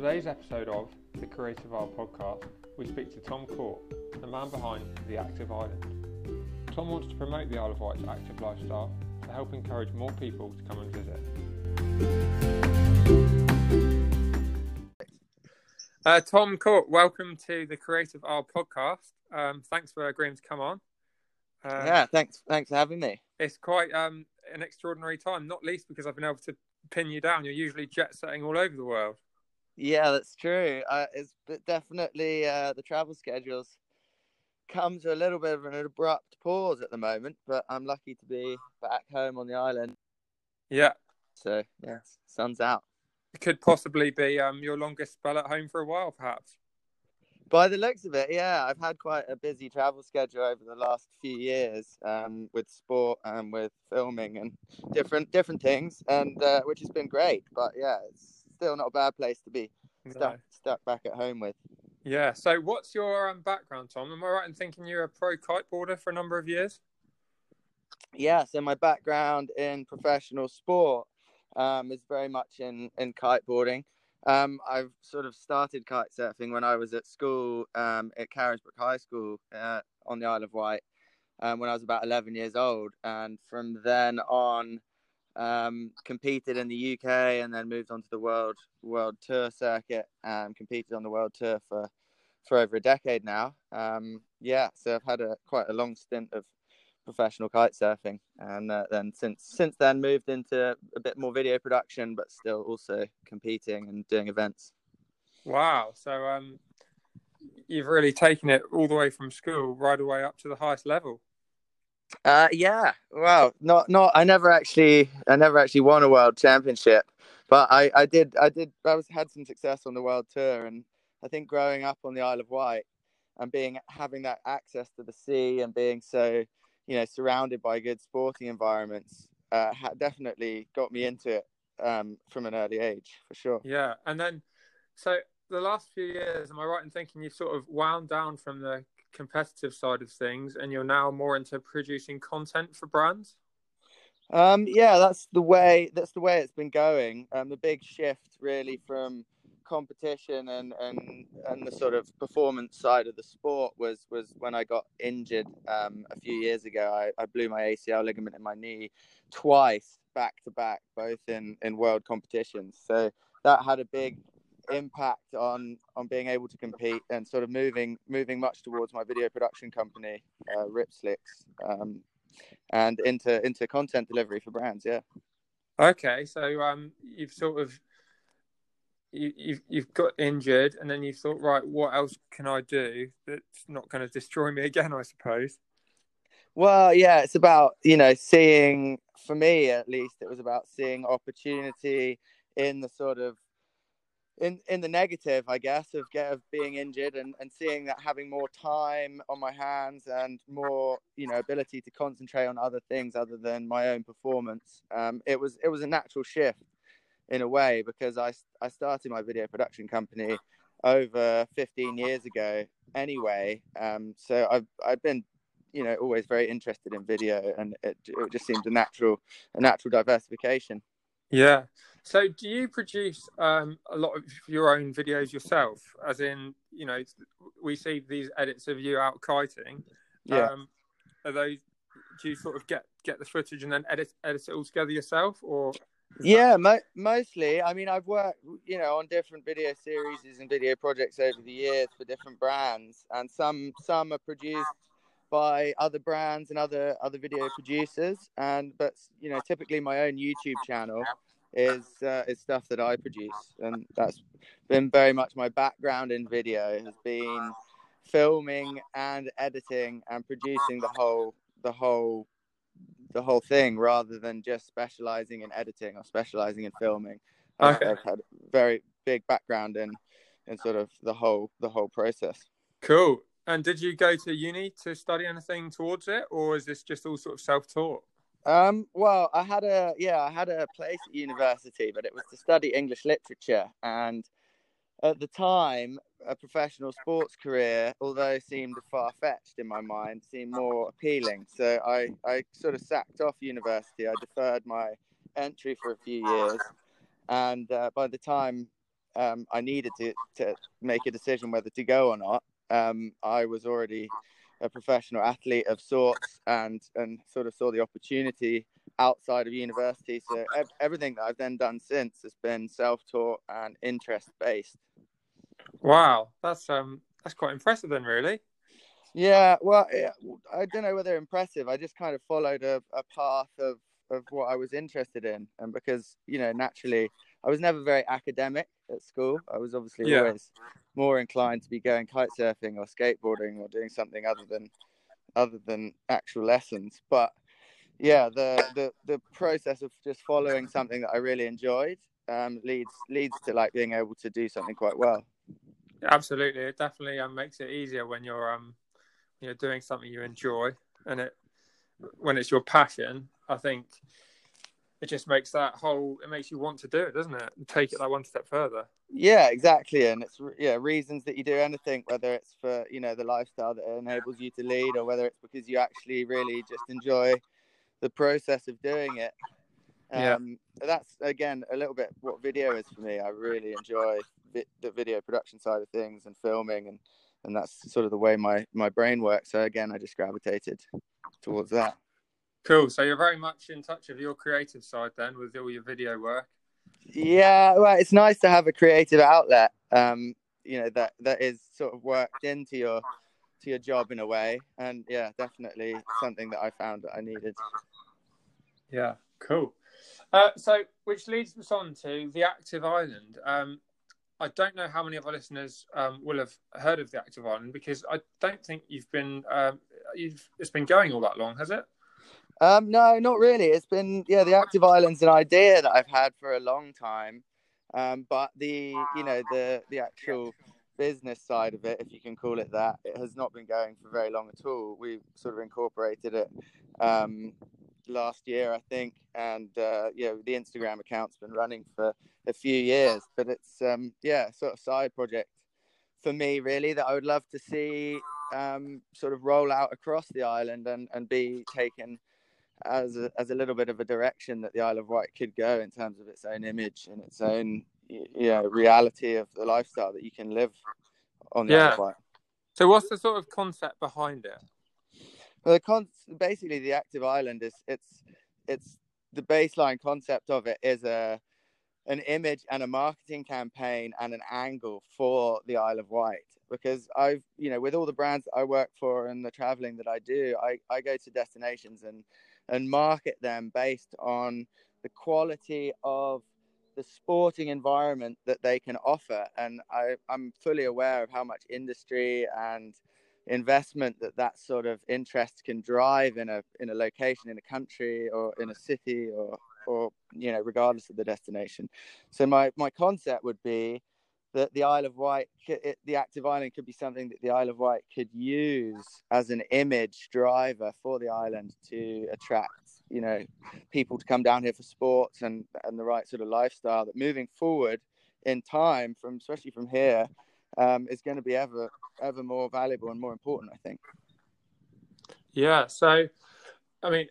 today's episode of the Creative Isle podcast, we speak to Tom Court, the man behind The Active Island. Tom wants to promote the Isle of Wight's active lifestyle to help encourage more people to come and visit. Uh, Tom Court, welcome to the Creative Isle podcast. Um, thanks for agreeing to come on. Um, yeah, thanks. Thanks for having me. It's quite um, an extraordinary time, not least because I've been able to pin you down. You're usually jet setting all over the world. Yeah, that's true. Uh, it's definitely uh, the travel schedules come to a little bit of an abrupt pause at the moment, but I'm lucky to be back home on the island. Yeah. So yeah, sun's out. It could possibly be um, your longest spell at home for a while, perhaps. By the looks of it, yeah, I've had quite a busy travel schedule over the last few years um, with sport and with filming and different different things, and uh, which has been great. But yeah, it's still not a bad place to be stuck no. stuck back at home with. Yeah. So, what's your um, background, Tom? Am I right in thinking you're a pro kiteboarder for a number of years? Yeah. So my background in professional sport um, is very much in in kiteboarding. Um, I've sort of started kite surfing when I was at school um, at Carisbrooke High School uh, on the Isle of Wight um, when I was about 11 years old. And from then on, um, competed in the UK and then moved on to the world world tour circuit and competed on the world tour for for over a decade now. Um, yeah, so I've had a quite a long stint of professional kite surfing, and uh, then since since then moved into a bit more video production, but still also competing and doing events. Wow! So um, you've really taken it all the way from school right away up to the highest level. Uh, yeah. Well, not not. I never actually I never actually won a world championship, but I I did I did I was had some success on the world tour, and I think growing up on the Isle of Wight and being having that access to the sea and being so you know, surrounded by good sporting environments, uh, definitely got me into it um, from an early age, for sure. Yeah, and then so the last few years, am I right in thinking you've sort of wound down from the competitive side of things, and you're now more into producing content for brands? Um, yeah, that's the way. That's the way it's been going. Um, the big shift, really, from competition and, and and the sort of performance side of the sport was was when I got injured um, a few years ago. I, I blew my ACL ligament in my knee twice back to back, both in in world competitions. So that had a big impact on on being able to compete and sort of moving moving much towards my video production company, uh, Ripslicks, um, and into into content delivery for brands. Yeah. Okay, so um, you've sort of you, you've you've got injured, and then you thought, right, what else can I do that's not going to destroy me again? I suppose. Well, yeah, it's about you know seeing. For me, at least, it was about seeing opportunity in the sort of in in the negative, I guess, of get of being injured and, and seeing that having more time on my hands and more, you know, ability to concentrate on other things other than my own performance. Um, it was it was a natural shift in a way because I, I started my video production company over 15 years ago anyway. Um, so I've, I've been, you know, always very interested in video and it, it just seemed a natural, a natural diversification. Yeah. So do you produce um, a lot of your own videos yourself? As in, you know, we see these edits of you out kiting. Yeah. Um, are those, do you sort of get, get the footage and then edit, edit it all together yourself or yeah, mo- mostly. I mean, I've worked, you know, on different video series and video projects over the years for different brands, and some some are produced by other brands and other other video producers, and but you know, typically my own YouTube channel is uh, is stuff that I produce, and that's been very much my background in video has been filming and editing and producing the whole the whole the whole thing rather than just specializing in editing or specializing in filming. Okay. I've had a very big background in in sort of the whole the whole process. Cool. And did you go to uni to study anything towards it, or is this just all sort of self taught? Um, well, I had a yeah, I had a place at university, but it was to study English literature, and at the time, a professional sports career, although seemed far fetched in my mind, seemed more appealing. So I, I sort of sacked off university. I deferred my entry for a few years. And uh, by the time um, I needed to to make a decision whether to go or not, um, I was already a professional athlete of sorts and and sort of saw the opportunity outside of university. So ev- everything that i've then done since has been self-taught and interest based wow that's um that's quite impressive then really. Yeah well i don't know whether impressive i just kind of followed a, a path of of what i was interested in. And because you know naturally i was never very academic at school i was obviously yeah. always more inclined to be going kite surfing or skateboarding or doing something other than other than actual lessons. But yeah, the the the process of just following something that I really enjoyed um, leads leads to like being able to do something quite well. Absolutely, it definitely um, makes it easier when you're um you're doing something you enjoy, and it when it's your passion. I think it just makes that whole it makes you want to do it doesn't it? And take it that one step further. Yeah exactly and it's yeah reasons that you do anything whether it's for you know the lifestyle that enables you to lead or whether it's because you actually really just enjoy the process of doing it. Um, yeah. that's again a little bit what video is for me. I really enjoy vi- the video production side of things and filming and and that's sort of the way my my brain works. So again i just gravitated towards that Cool. So you're very much in touch with your creative side then, with all your video work. Yeah, well, it's nice to have a creative outlet. Um, you know that that is sort of worked into your to your job in a way, and yeah, definitely something that I found that I needed. Yeah, cool. Uh, so, which leads us on to the Active Island. Um, I don't know how many of our listeners um, will have heard of the Active Island because I don't think you've been um, you've it's been going all that long, has it? Um, no, not really. It's been yeah, the active island's an idea that I've had for a long time, um, but the you know the the actual business side of it, if you can call it that, it has not been going for very long at all. We sort of incorporated it um, last year, I think, and uh, yeah, the Instagram account's been running for a few years, but it's um, yeah, sort of side project for me really that I would love to see um, sort of roll out across the island and, and be taken as a, as a little bit of a direction that the Isle of Wight could go in terms of its own image and its own yeah reality of the lifestyle that you can live on the yeah. Isle of Wight. So, what's the sort of concept behind it? Well, the con- basically the active island is it's it's the baseline concept of it is a an image and a marketing campaign and an angle for the Isle of Wight because I've you know with all the brands that I work for and the traveling that I do I I go to destinations and and market them based on the quality of the sporting environment that they can offer. And I, am fully aware of how much industry and investment that that sort of interest can drive in a in a location in a country or in a city or or you know regardless of the destination. So my my concept would be that the Isle of Wight, the active island could be something that the Isle of Wight could use as an image driver for the island to attract, you know, people to come down here for sports and and the right sort of lifestyle. That moving forward in time, from especially from here, um, is going to be ever ever more valuable and more important. I think. Yeah. So, I mean,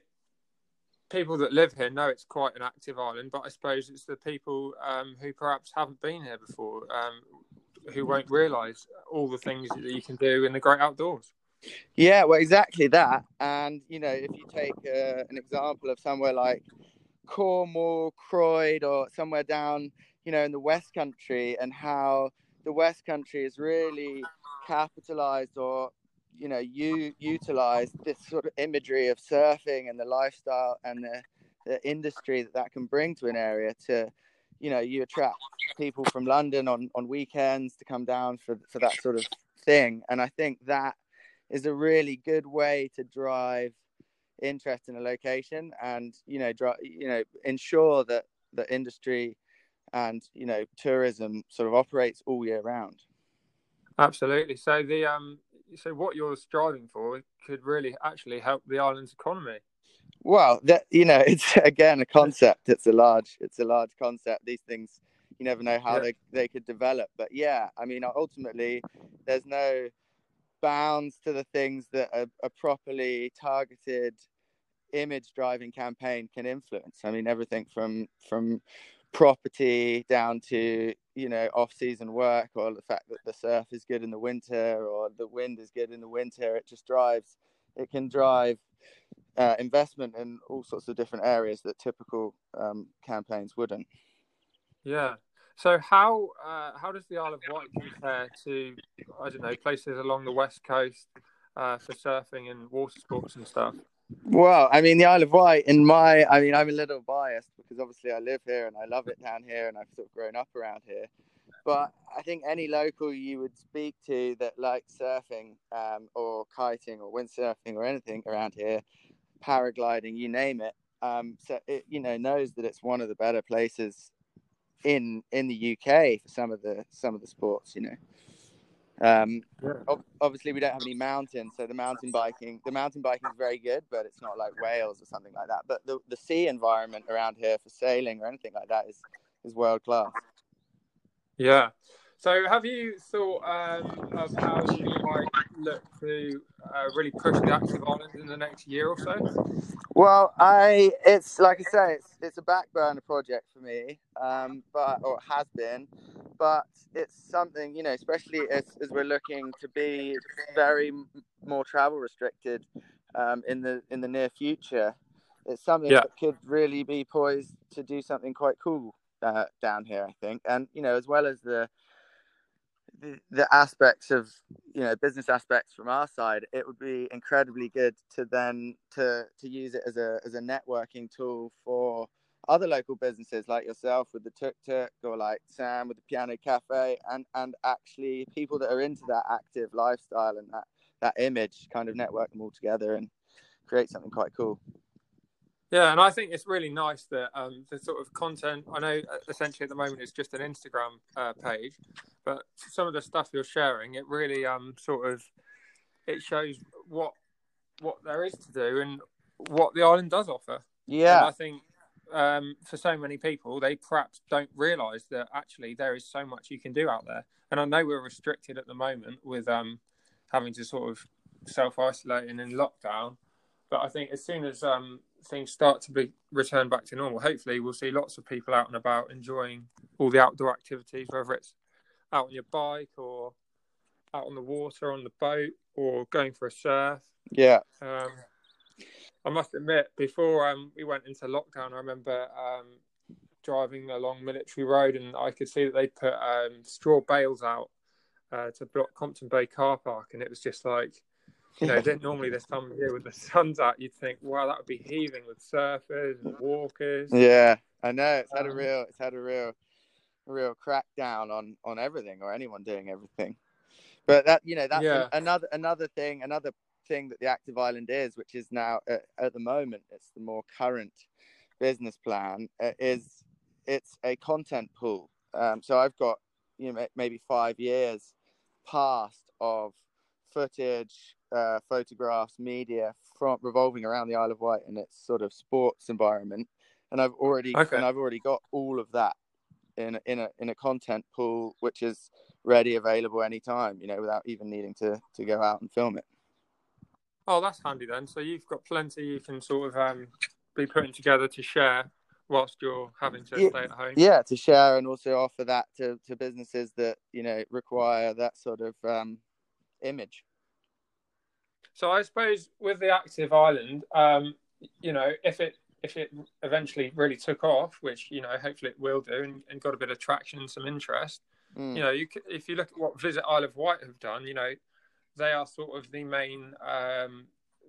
people that live here know it's quite an active island, but I suppose it's the people um, who perhaps haven't been here before um, who won't realise all the things that you can do in the great outdoors. Yeah, well, exactly that. And you know, if you take uh, an example of somewhere like Cornwall, Croyde, or somewhere down, you know, in the West Country, and how the West Country is really capitalised or you know you utilize this sort of imagery of surfing and the lifestyle and the, the industry that that can bring to an area to you know you attract people from london on on weekends to come down for for that sort of thing. And i think that is a really good way to drive interest in a location and you know drive, you know ensure that the industry and you know tourism sort of operates all year round. Absolutely. So the um so what you're striving for could really actually help the island's economy. Well, that you know, it's again a concept. It's a large, it's a large concept. These things, you never know how yeah. they they could develop. But yeah, I mean, ultimately, there's no bounds to the things that a, a properly targeted image driving campaign can influence. I mean, everything from from property down to you know off-season work or the fact that the surf is good in the winter or the wind is good in the winter. It just drives. It can drive uh, investment in all sorts of different areas that typical um, campaigns wouldn't. Yeah. So how uh, how does the Isle of Wight compare to I don't know places along the west coast uh, for surfing and water sports and stuff? Well, I mean, the Isle of Wight, in my, I mean, I'm a little biased because obviously I live here and I love it down here and I've sort of grown up around here. But I think any local you would speak to that likes surfing um, or kiting or windsurfing or anything around here, paragliding, you name it, um, so it, you know, knows that it's one of the better places in in the UK for some of the some of the sports, you know. Um, yeah. obviously, we don't have any mountains, so the mountain biking, the mountain biking is very good, but it's not like Wales or something like that. But the, the sea environment around here for sailing or anything like that is is world class. Yeah. So, have you thought um, of how you might look to uh, really push the active island in the next year or so? Well, I it's like I say, it's it's a back burner project for me, um, but or it has been, but it's something you know, especially as, as we're looking to be very more travel restricted um, in the in the near future. It's something yeah. that could really be poised to do something quite cool uh, down here, I think, and you know, as well as the the, aspects of you know business aspects from our side, it would be incredibly good to then to to use it as a as a networking tool for other local businesses like yourself with the Tuk Tuk or like Sam with the Piano Cafe and and actually people that are into that active lifestyle and that that image kind of network them all together and create something quite cool. Yeah, and I think it's really nice that um, the sort of content. I know uh, essentially at the moment it's just an Instagram uh, page, but some of the stuff you're sharing, it really um, sort of it shows what what there is to do and what the island does offer. Yeah, and I think um, for so many people, they perhaps don't realise that actually there is so much you can do out there. And I know we're restricted at the moment with um, having to sort of self isolate and in lockdown, but I think as soon as um, things start to be return back to normal, hopefully we'll see lots of people out and about enjoying all the outdoor activities, whether it's out on your bike or out on the water on the boat or going for a surf. Yeah. Um, I must admit, before um, we went into lockdown, I remember um, driving along Military Road and I could see that they put um, straw bales out uh, to block Compton Bay car park, and it was just like you know, normally this time of year with the sun's out, you'd think, wow, that would be heaving with surfers and walkers. Yeah, I know. It's had a um, real, it's had a real, real crackdown on on everything or anyone doing everything. But that, you know, that's yeah. an, another another thing, another thing that the Active Island is, which is now uh, at the moment, it's the more current business plan uh, is it's a content pool. Um, so I've got you know maybe five years past of footage, uh, photographs, media from revolving around the Isle of Wight and its sort of sports environment, and I've already okay. and I've already got all of that in in a in a content pool which is ready, available anytime. You know, without even needing to to go out and film it. Oh, that's handy then. So you've got plenty you can sort of um, be putting together to share whilst you're having to yeah, stay at home. Yeah, to share and also offer that to, to businesses that you know require that sort of um, image. So I suppose with the active island, um, you know, if it if it eventually really took off, which you know, hopefully it will do, and, and got a bit of traction and some interest, mm. you know, you if you look at what Visit Isle of Wight have done, you know, they are sort of the main um,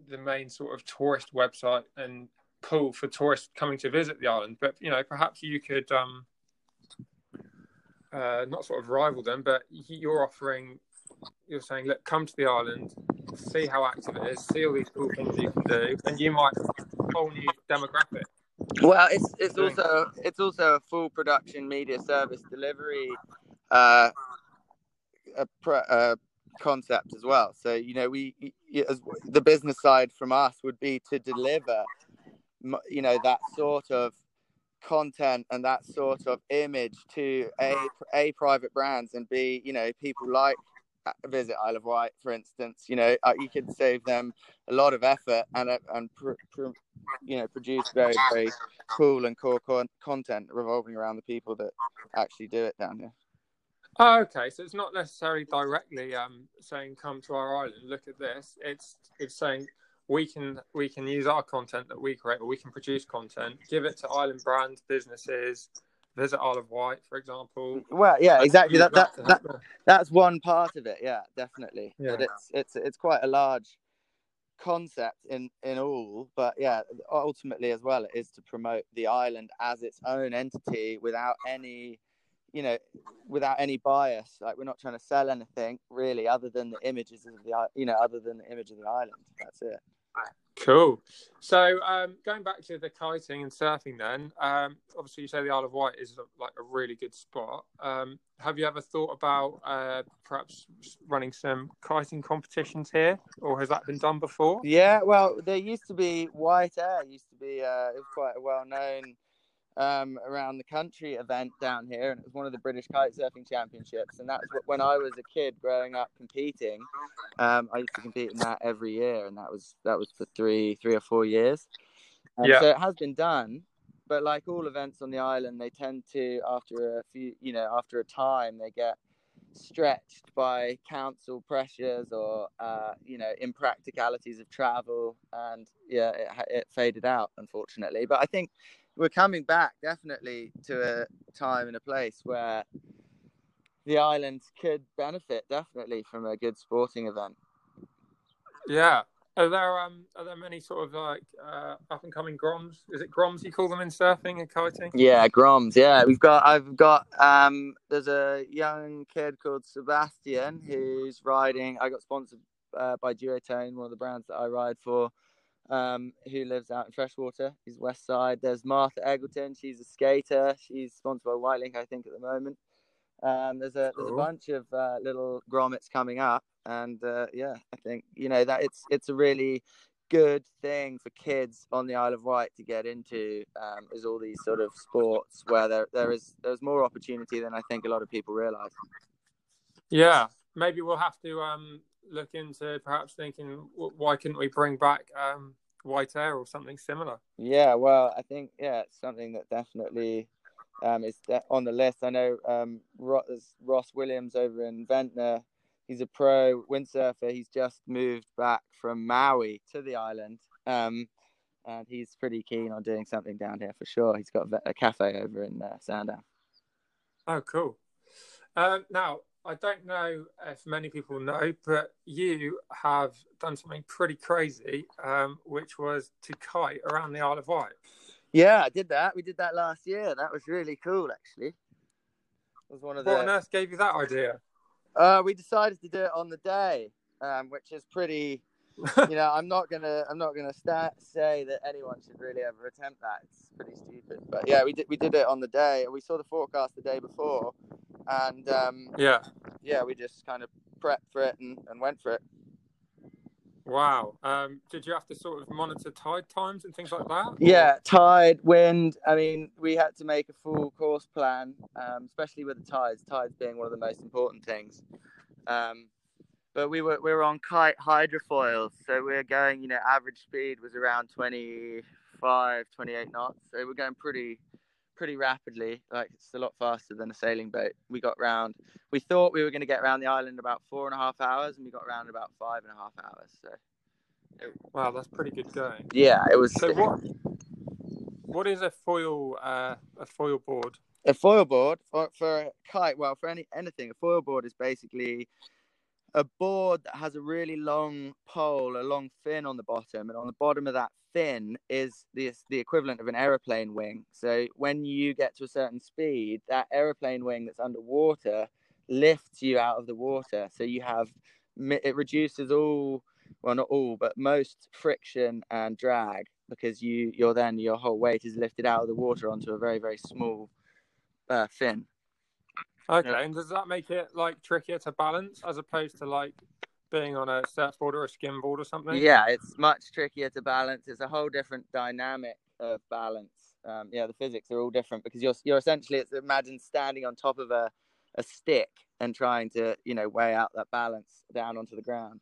the main sort of tourist website and pool for tourists coming to visit the island. But you know, perhaps you could um, uh, not sort of rival them, but you're offering you're saying, look, come to the island, see how active it is, see all these cool things you can do, and you might a whole new demographic. Well, it's it's also it's also a full production media service delivery uh, a, a concept as well. So you know, we as the business side from us would be to deliver, you know, that sort of content and that sort of image to a a private brands and b you know people like visit Isle of Wight, for instance, you know, uh, you could save them a lot of effort and uh, and pr- pr- you know produce very very cool and core con- content revolving around the people that actually do it down here. Oh, okay. So it's not necessarily directly um, saying come to our island, look at this. It's it's saying we can we can use our content that we create, or we can produce content, give it to island brands, businesses, visit Isle of Wight, for example. Mm, well, yeah, exactly. That, that, that that's one part of it. Yeah, definitely. Yeah. But it's it's it's quite a large concept in in all. But yeah, ultimately as well, it is to promote the island as its own entity without any, you know, without any bias. Like we're not trying to sell anything really, other than the images of the you know, other than the image of the island. That's it. Cool. So um, going back to the kiting and surfing, then um, obviously you say the Isle of Wight is like a really good spot. Um, have you ever thought about uh, perhaps running some kiting competitions here, or has that been done before? Yeah, well, there used to be White Air. Used to be uh, quite a well known um, around the country event down here, and it was one of the British kite surfing championships. And that's what, when I was a kid growing up competing. Um, I used to compete in that every year, and that was that was for three three or four years. Um, Yeah. So it has been done, but like all events on the island, they tend to after a few you know after a time they get stretched by council pressures or uh, you know impracticalities of travel and yeah it, it faded out unfortunately but i think we're coming back definitely to a time and a place where the island could benefit definitely from a good sporting event Yeah. Are there um are there many sort of like uh, up and coming groms? Is it groms you call them in surfing and kiting? yeah groms yeah we've got i've got um there's a young kid called sebastian who's riding i got sponsored uh, by duotone one of the brands that i ride for um, who lives out in Freshwater. He's West Side. There's Martha Eggleton. She's a skater. She's sponsored by Whitelink, I think, at the moment. Um, there's a there's a bunch of uh, little grommets coming up, and uh, yeah, I think you know that it's it's a really good thing for kids on the Isle of Wight to get into um, is all these sort of sports where there there is there's more opportunity than I think a lot of people realise. Yeah. Maybe we'll have to um look into perhaps thinking why couldn't we bring back um white air or something similar? Yeah, well, I think yeah, it's something that definitely um, is on the list. I know um, Ross, Ross Williams over in Ventnor. He's a pro windsurfer. He's just moved back from Maui to the island, um, and he's pretty keen on doing something down here for sure. He's got a cafe over in uh, Sandown. Oh, cool. Um, now, I don't know if many people know, but you have done something pretty crazy, um, which was to kite around the Isle of Wight. Yeah, I did that. We did that last year. That was really cool, actually. It was one of the. What on earth gave you that idea? Uh, we decided to do it on the day, um, which is pretty. you know, I'm not gonna, I'm not gonna sta say that anyone should really ever attempt that. It's pretty stupid. But yeah, we did, we did it on the day. We saw the forecast the day before, and um, yeah. yeah, we just kind of prepped for it and, and went for it. Wow. Um, did you have to sort of monitor tide times and things like that? Yeah, tide, wind. I mean, we had to make a full course plan, um, especially with the tides. Tides being one of the most important things. Um, but we were we were on kite hydrofoils, so we are going. You know, average speed was around 25, 28 knots. So we're going pretty pretty rapidly. Like it's a lot faster than a sailing boat. We got round. We thought we were going to get around the island in about four and a half hours, and we got around about five and a half hours. So Wow, that's pretty good going. yeah, it was. So what? What is a foil? Uh, a foil board? a foil board for, for a kite well for any anything a foil board is basically a board that has a really long pole a long fin on the bottom and on the bottom of that fin is the, the equivalent of an aeroplane wing so when you get to a certain speed that aeroplane wing that's underwater lifts you out of the water so you have it reduces all well not all but most friction and drag because you you're then your whole weight is lifted out of the water onto a very very small uh, fin. Okay, Yeah. and does that make it like trickier to balance as opposed to like being on a surfboard or a skimboard or something? Yeah, it's much trickier to balance. It's a whole different dynamic of balance. Um, yeah, the physics are all different because you're you're essentially it's imagine standing on top of a a stick and trying to you know weigh out that balance down onto the ground.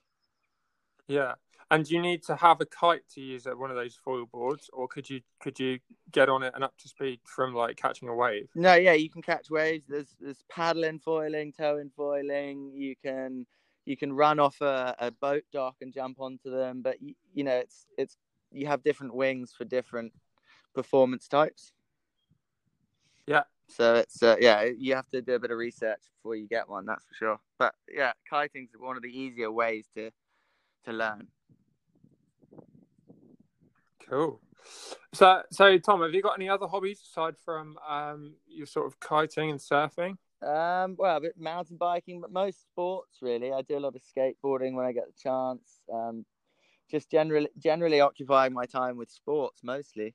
Yeah. And do you need to have a kite to use at one of those foil boards, or could you could you get on it and up to speed from like catching a wave? No, yeah, you can catch waves. There's there's paddling, foiling, towing, foiling. You can you can run off a, a boat dock and jump onto them, but you, you know it's it's you have different wings for different performance types. Yeah. So it's uh, yeah, you have to do a bit of research before you get one. That's for sure. But yeah, kiting's one of the easier ways to to learn. Cool. So, so Tom, have you got any other hobbies aside from um, your sort of kiting and surfing? Um, well, a bit mountain biking, but most sports really. I do a lot of skateboarding when I get the chance. Um, just generally, generally occupying my time with sports mostly.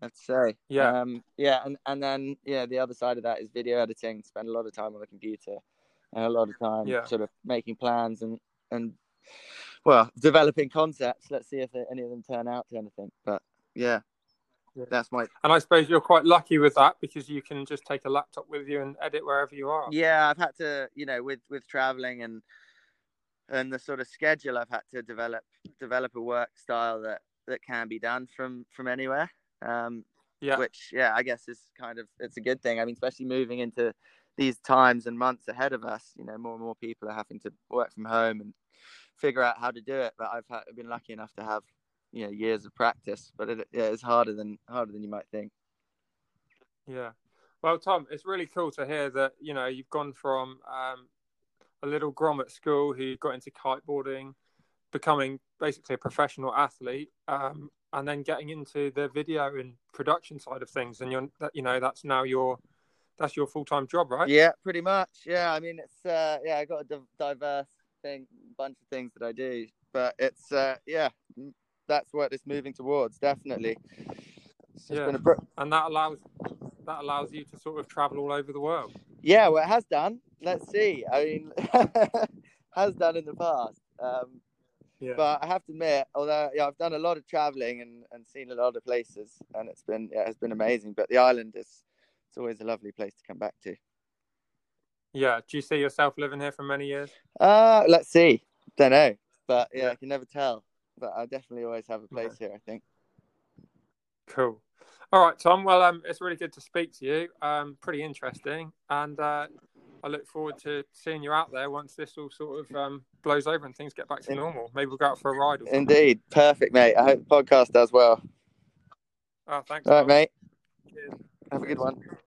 I'd say. Yeah. Um, yeah, and and then yeah, the other side of that is video editing. Spend a lot of time on the computer, and a lot of time Yeah. sort of making plans and and well, developing concepts. Let's see if any of them turn out to anything. But yeah, Yeah. that's my And I suppose you're quite lucky with that because you can just take a laptop with you and edit wherever you are. yeah. I've had to you know with with traveling and and the sort of schedule, I've had to develop develop a work style that that can be done from from anywhere. Um, Yeah. which yeah i guess is kind of it's a good thing i mean especially moving into these times and months ahead of us you know more and more people are having to work from home and figure out how to do it but i've, had, I've been lucky enough to have you know years of practice but it, yeah, it's harder than harder than you might think Yeah. Well, Tom, it's really cool to hear that you know you've gone from um, a little grom at school who got into kiteboarding, becoming basically a professional athlete, um, and then getting into the video and production side of things. And you're, you know, that's now your that's your full time job, right? yeah pretty much yeah i mean it's uh yeah i got a diverse thing bunch of things that i do but it's uh yeah that's what it's moving towards definitely it's Yeah. br- And that allows that allows you to sort of travel all over the world. Yeah, well, it has done. Let's see. I mean, has done in the past. Um, Yeah. but I have to admit, although yeah, I've done a lot of traveling and, and seen a lot of places, and it's been yeah, it's been amazing. But the island is it's always a lovely place to come back to. Yeah. Do you see yourself living here for many years? Uh let's see. Don't know, but yeah, Yeah. I can never tell. But I definitely always have a place here. I think. Cool. All right, Tom. Well, um, it's really good to speak to you. Um, pretty interesting, and uh, I look forward to seeing you out there once this all sort of um, blows over and things get back to normal. Maybe we'll go out for a ride. Or something. Indeed, perfect, mate. I hope the podcast does well. Oh, thanks. All right, mate. Cheers. Have a good one.